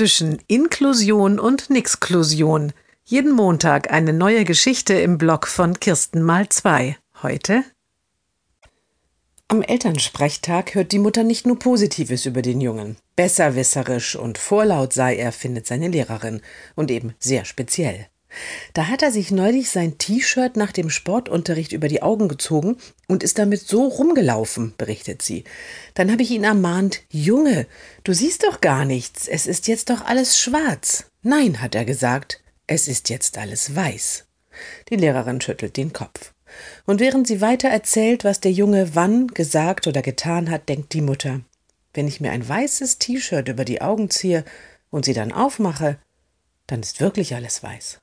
zwischen Inklusion und Nixklusion. Jeden Montag eine neue Geschichte im Blog von Kirsten mal zwei. Heute am Elternsprechtag hört die Mutter nicht nur Positives über den Jungen. Besserwisserisch und vorlaut sei er, findet seine Lehrerin. Und eben sehr speziell. Da hat er sich neulich sein T-Shirt nach dem Sportunterricht über die Augen gezogen und ist damit so rumgelaufen, berichtet sie. Dann habe ich ihn ermahnt, Junge, du siehst doch gar nichts, es ist jetzt doch alles schwarz. Nein, hat er gesagt, es ist jetzt alles weiß. Die Lehrerin schüttelt den Kopf. Und während sie weiter erzählt, was der Junge wann gesagt oder getan hat, denkt die Mutter, wenn ich mir ein weißes T-Shirt über die Augen ziehe und sie dann aufmache, dann ist wirklich alles weiß.